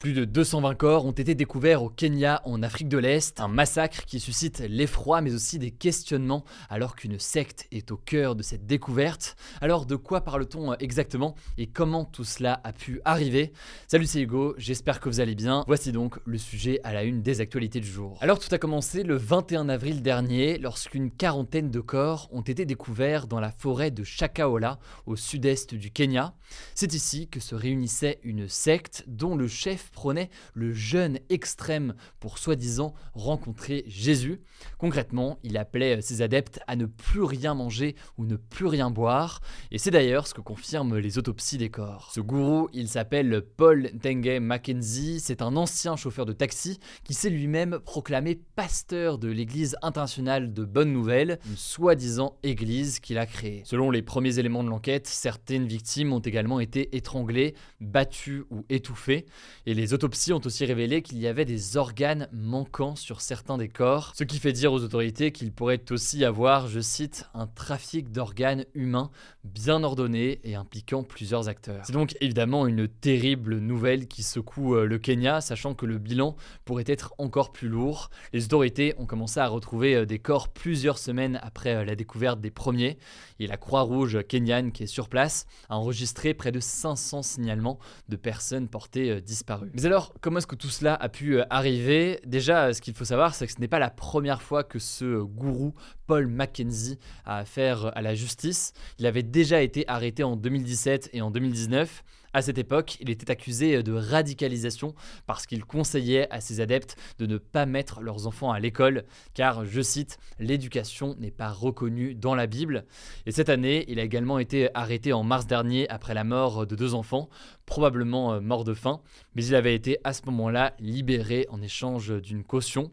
Plus de 220 corps ont été découverts au Kenya, en Afrique de l'Est, un massacre qui suscite l'effroi mais aussi des questionnements alors qu'une secte est au cœur de cette découverte. Alors de quoi parle-t-on exactement? Et comment tout cela a pu arriver? Salut c'est Hugo, j'espère que vous allez bien. Voici donc le sujet à la une des actualités du jour. Alors tout a commencé le 21 avril dernier lorsqu'une quarantaine de corps ont été découverts dans la forêt de Shakahola au sud-est du Kenya. C'est ici que se réunissait une secte dont le chef prônait le jeûne extrême pour soi-disant rencontrer Jésus. Concrètement, il appelait ses adeptes à ne plus rien manger ou ne plus rien boire, et c'est d'ailleurs ce que confirment les autopsies des corps. Ce gourou, il s'appelle Paul Tengue Mackenzie, c'est un ancien chauffeur de taxi qui s'est lui-même proclamé pasteur de l'église internationale de Bonne Nouvelle, une soi-disant église qu'il a créée. Selon les premiers éléments de l'enquête, certaines victimes ont également été étranglées, battues ou étouffées, et les autopsies ont aussi révélé qu'il y avait des organes manquants sur certains des corps, ce qui fait dire aux autorités qu'il pourrait aussi avoir, je cite, un trafic d'organes humains bien ordonné et impliquant plusieurs acteurs. C'est donc évidemment une terrible nouvelle qui secoue euh, le Kenya, sachant que le bilan pourrait être encore plus lourd. Les autorités ont commencé à retrouver euh, des corps plusieurs semaines après euh, la découverte des premiers, et la Croix-Rouge kenyane qui est sur place a enregistré près de 500 signalements de personnes portées disparues. Mais alors, comment est-ce que tout cela a pu euh, arriver? Déjà, euh, ce qu'il faut savoir, c'est que ce n'est pas la première fois que ce euh, gourou, Paul Mackenzie, a affaire à la justice. Il avait déjà été arrêté en 2017 et en 2019. À cette époque, il était accusé de radicalisation parce qu'il conseillait à ses adeptes de ne pas mettre leurs enfants à l'école, car, je cite, l'éducation n'est pas reconnue dans la Bible. Et cette année, il a également été arrêté en mars dernier après la mort de deux enfants, probablement morts de faim, mais il avait été à ce moment-là libéré en échange d'une caution.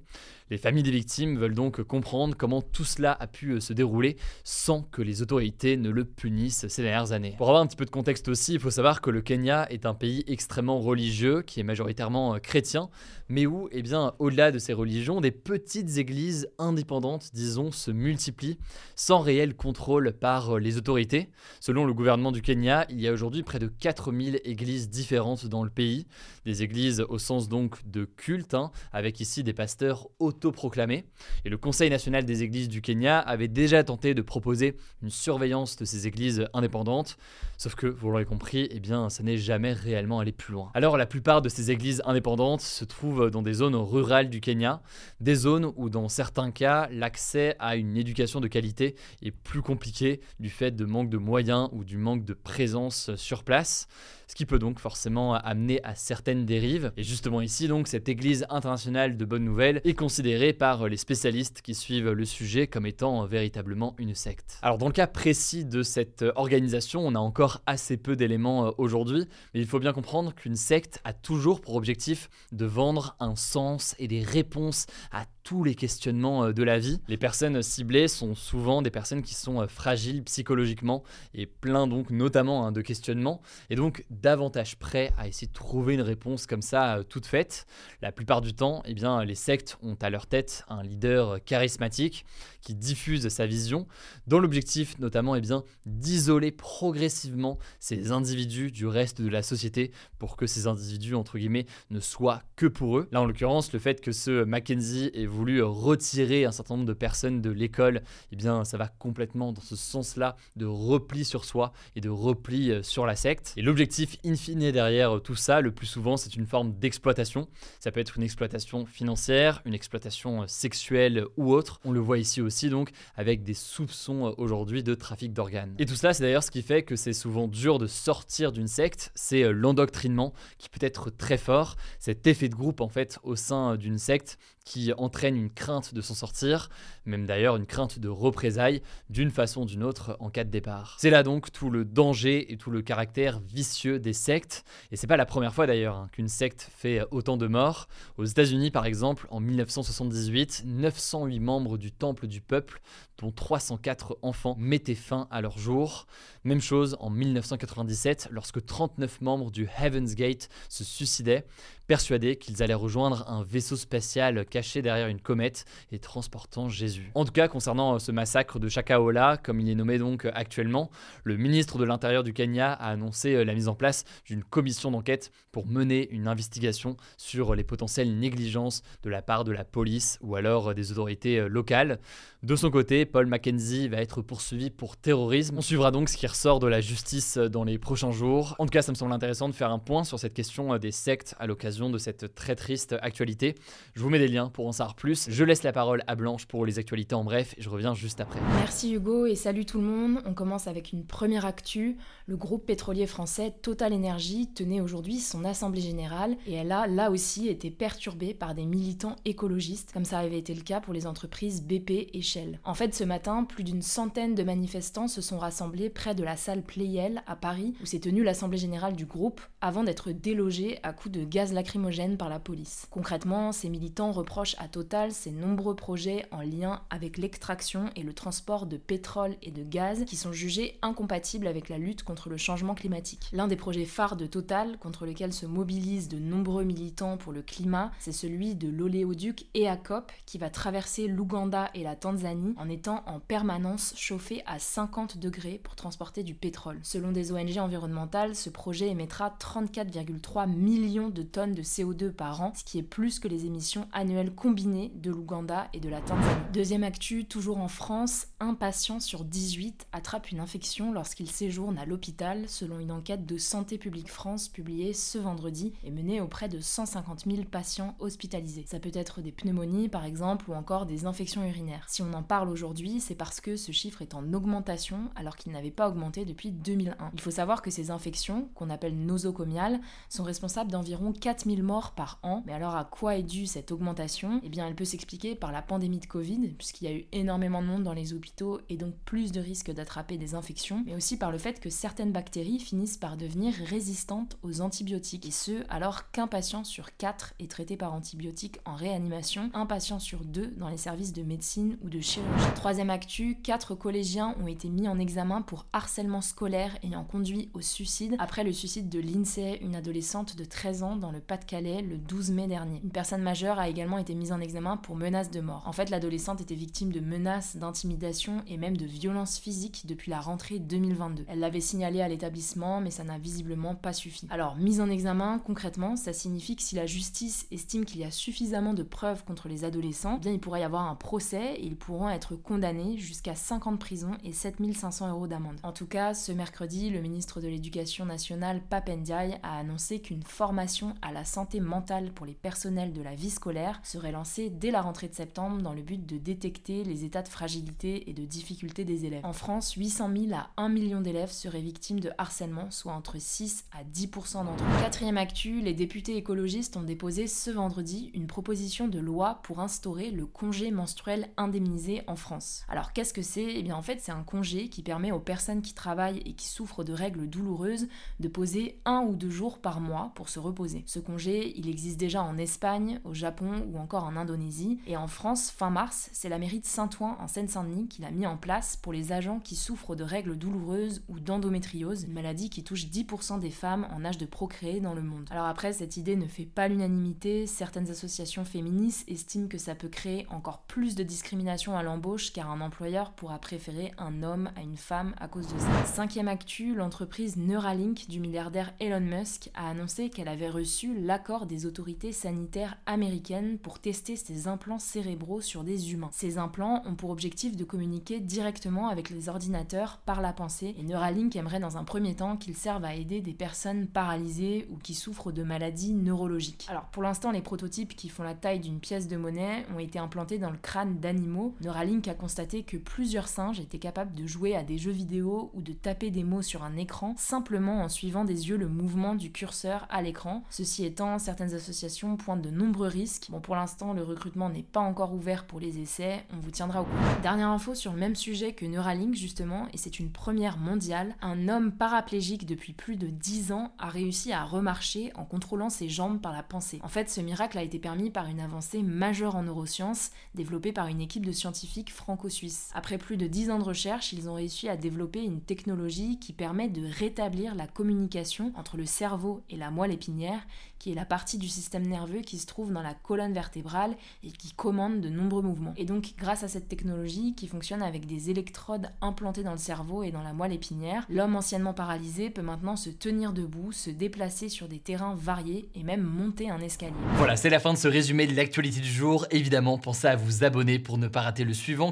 Les familles des victimes veulent donc comprendre comment tout cela a pu euh, se dérouler sans que les autorités ne le punissent ces dernières années. Pour avoir un petit peu de contexte aussi, il faut savoir que le Kenya est un pays extrêmement religieux, qui est majoritairement euh, chrétien, mais où, eh bien, au-delà de ces religions, des petites églises indépendantes, disons, se multiplient sans réel contrôle par euh, les autorités. Selon le gouvernement du Kenya, il y a aujourd'hui près de 4000 églises différentes dans le pays, des églises au sens donc de culte, hein, avec ici des pasteurs autoproclamés. Et le Conseil national des églises du Kenya avait déjà tenté de proposer une surveillance de ces églises indépendantes, sauf que, vous l'aurez compris, eh bien, ça n'est jamais réellement allé plus loin. Alors, la plupart de ces églises indépendantes se trouvent dans des zones rurales du Kenya, des zones où, dans certains cas, l'accès à une éducation de qualité est plus compliqué du fait de manque de moyens ou du manque de présence sur place, ce qui peut donc forcément amener à certaines dérives. Et justement ici, donc, cette église internationale de bonnes nouvelles est considérée par les spécialistes qui suivent le sujet comme étant véritablement une secte. Alors, dans le cas précis de cette organisation, on a encore assez peu d'éléments aujourd'hui, mais il faut bien comprendre qu'une secte a toujours pour objectif de vendre un sens et des réponses à tous les questionnements de la vie. Les personnes ciblées sont souvent des personnes qui sont fragiles psychologiquement et plein donc notamment hein, de questionnements et donc davantage prêts à essayer de trouver une réponse comme ça toute faite. La plupart du temps, eh bien, les sectes ont à leur tête un leader charismatique qui diffuse sa vision dans l'objectif notamment eh bien d'isoler progressivement ces individus du reste de la société pour que ces individus entre guillemets ne soient que pour eux. Là en l'occurrence, le fait que ce Mackenzie ait voulu retirer un certain nombre de personnes de l'école, eh bien ça va complètement dans ce sens-là de repli sur soi et de repli sur la secte. Et l'objectif in fine derrière tout ça, le plus souvent, c'est une forme d'exploitation. Ça peut être une exploitation financière, une exploitation sexuelle ou autre. On le voit ici aussi donc avec des soupçons aujourd'hui de trafic d'organes. Et tout ça, c'est d'ailleurs ce qui fait que c'est souvent dur de sortir d'une secte, c'est l'endoctrinement qui peut être très fort, cet effet de groupe en fait au sein d'une secte qui entraîne une crainte de s'en sortir, même d'ailleurs une crainte de représailles d'une façon ou d'une autre en cas de départ. C'est là donc tout le danger et tout le caractère vicieux des sectes, et c'est pas la première fois d'ailleurs hein, qu'une secte fait autant de morts. Aux États-Unis par exemple, en 1978, 908 membres du Temple du Peuple, dont 304 enfants, mettaient fin à leur jour. Même chose en 1997, lorsque 39 membres du Heaven's Gate se suicidaient persuadés qu'ils allaient rejoindre un vaisseau spatial caché derrière une comète et transportant Jésus. En tout cas, concernant euh, ce massacre de Chakaola, comme il est nommé donc euh, actuellement, le ministre de l'Intérieur du Kenya a annoncé euh, la mise en place d'une commission d'enquête pour mener une investigation sur les potentielles négligences de la part de la police ou alors des autorités locales. De son côté, Paul Mackenzie va être poursuivi pour terrorisme. On suivra donc ce qui ressort de la justice dans les prochains jours. En tout cas, ça me semble intéressant de faire un point sur cette question des sectes à l'occasion de cette très triste actualité. Je vous mets des liens pour en savoir plus. Je laisse la parole à Blanche pour les actualités en bref et je reviens juste après. Merci Hugo et salut tout le monde. On commence avec une première actu. Le groupe pétrolier français Total Energy tenait aujourd'hui son assemblée générale et elle a là aussi été perturbée par des militants écologistes, comme ça avait été le cas pour les entreprises BP et Shell. En fait, ce matin, plus d'une centaine de manifestants se sont rassemblés près de la salle Playel à Paris où s'est tenue l'assemblée générale du groupe avant d'être délogés à coups de gaz lacrymogène par la police. Concrètement, ces militants reprochent à Total ses nombreux projets en lien avec l'extraction et le transport de pétrole et de gaz qui sont jugés incompatibles avec la lutte contre le changement climatique. L'un des projets phares de Total, contre lequel se mobilisent de nombreux militants pour le climat, c'est celui de l'oléoduc EACOP qui va traverser l'Ouganda et la Tanzanie en étant en permanence chauffé à 50 degrés pour transporter du pétrole. Selon des ONG environnementales, ce projet émettra 34,3 millions de tonnes de CO2 par an, ce qui est plus que les émissions annuelles combinées de l'Ouganda et de la Tanzanie. Deuxième actu, toujours en France, un patient sur 18 attrape une infection lorsqu'il séjourne à l'hôpital, selon une enquête de Santé publique France publiée ce vendredi et menée auprès de 150 000 patients hospitalisés. Ça peut être des pneumonies par exemple ou encore des infections urinaires. Si on en parle aujourd'hui, c'est parce que ce chiffre est en augmentation alors qu'il n'avait pas augmenté depuis 2001. Il faut savoir que ces infections, qu'on appelle nosocomiales, sont responsables d'environ 4 000 morts par an. Mais alors à quoi est due cette augmentation? Eh bien elle peut s'expliquer par la pandémie de Covid, puisqu'il y a eu énormément de monde dans les hôpitaux et donc plus de risques d'attraper des infections, mais aussi par le fait que certaines bactéries finissent par devenir résistantes aux antibiotiques. Et ce, alors qu'un patient sur quatre est traité par antibiotiques en réanimation, un patient sur deux dans les services de médecine ou de chirurgie. Troisième actu, quatre collégiens ont été mis en examen pour harcèlement scolaire ayant conduit au suicide après le suicide de Lindsay, une adolescente de 13 ans dans le pas calais le 12 mai dernier. Une personne majeure a également été mise en examen pour menace de mort. En fait, l'adolescente était victime de menaces, d'intimidation et même de violences physiques depuis la rentrée 2022. Elle l'avait signalé à l'établissement, mais ça n'a visiblement pas suffi. Alors, mise en examen, concrètement, ça signifie que si la justice estime qu'il y a suffisamment de preuves contre les adolescents, eh bien il pourrait y avoir un procès et ils pourront être condamnés jusqu'à 5 ans de prison et 7500 euros d'amende. En tout cas, ce mercredi, le ministre de l'Éducation nationale, Papendiaï, a annoncé qu'une formation à la santé mentale pour les personnels de la vie scolaire serait lancée dès la rentrée de septembre dans le but de détecter les états de fragilité et de difficulté des élèves. En France, 800 000 à 1 million d'élèves seraient victimes de harcèlement, soit entre 6 à 10% d'entre eux. Quatrième actu, les députés écologistes ont déposé ce vendredi une proposition de loi pour instaurer le congé menstruel indemnisé en France. Alors qu'est-ce que c'est? Eh bien en fait c'est un congé qui permet aux personnes qui travaillent et qui souffrent de règles douloureuses de poser un ou deux jours par mois pour se reposer. Ce congé il existe déjà en Espagne, au Japon ou encore en Indonésie. Et en France, fin mars, c'est la mairie de Saint-Ouen en Seine-Saint-Denis qui l'a mis en place pour les agents qui souffrent de règles douloureuses ou d'endométriose, une maladie qui touche 10% des femmes en âge de procréer dans le monde. Alors après, cette idée ne fait pas l'unanimité. Certaines associations féministes estiment que ça peut créer encore plus de discrimination à l'embauche car un employeur pourra préférer un homme à une femme à cause de ça. Cinquième actu, l'entreprise Neuralink du milliardaire Elon Musk a annoncé qu'elle avait reçu l'accord des autorités sanitaires américaines pour tester ces implants cérébraux sur des humains. Ces implants ont pour objectif de communiquer directement avec les ordinateurs par la pensée et Neuralink aimerait dans un premier temps qu'ils servent à aider des personnes paralysées ou qui souffrent de maladies neurologiques. Alors pour l'instant les prototypes qui font la taille d'une pièce de monnaie ont été implantés dans le crâne d'animaux. Neuralink a constaté que plusieurs singes étaient capables de jouer à des jeux vidéo ou de taper des mots sur un écran simplement en suivant des yeux le mouvement du curseur à l'écran. Ceci étant, certaines associations pointent de nombreux risques. Bon, pour l'instant, le recrutement n'est pas encore ouvert pour les essais, on vous tiendra au courant. Dernière info sur le même sujet que Neuralink justement, et c'est une première mondiale, un homme paraplégique depuis plus de 10 ans a réussi à remarcher en contrôlant ses jambes par la pensée. En fait, ce miracle a été permis par une avancée majeure en neurosciences développée par une équipe de scientifiques franco-suisses. Après plus de 10 ans de recherche, ils ont réussi à développer une technologie qui permet de rétablir la communication entre le cerveau et la moelle épinière, qui est la partie du système nerveux qui se trouve dans la colonne vertébrale et qui commande de nombreux mouvements. Et donc, grâce à cette technologie qui fonctionne avec des électrodes implantées dans le cerveau et dans la moelle épinière, l'homme anciennement paralysé peut maintenant se tenir debout, se déplacer sur des terrains variés et même monter un escalier. Voilà, c'est la fin de ce résumé de l'actualité du jour. Évidemment, pensez à vous abonner pour ne pas rater le suivant,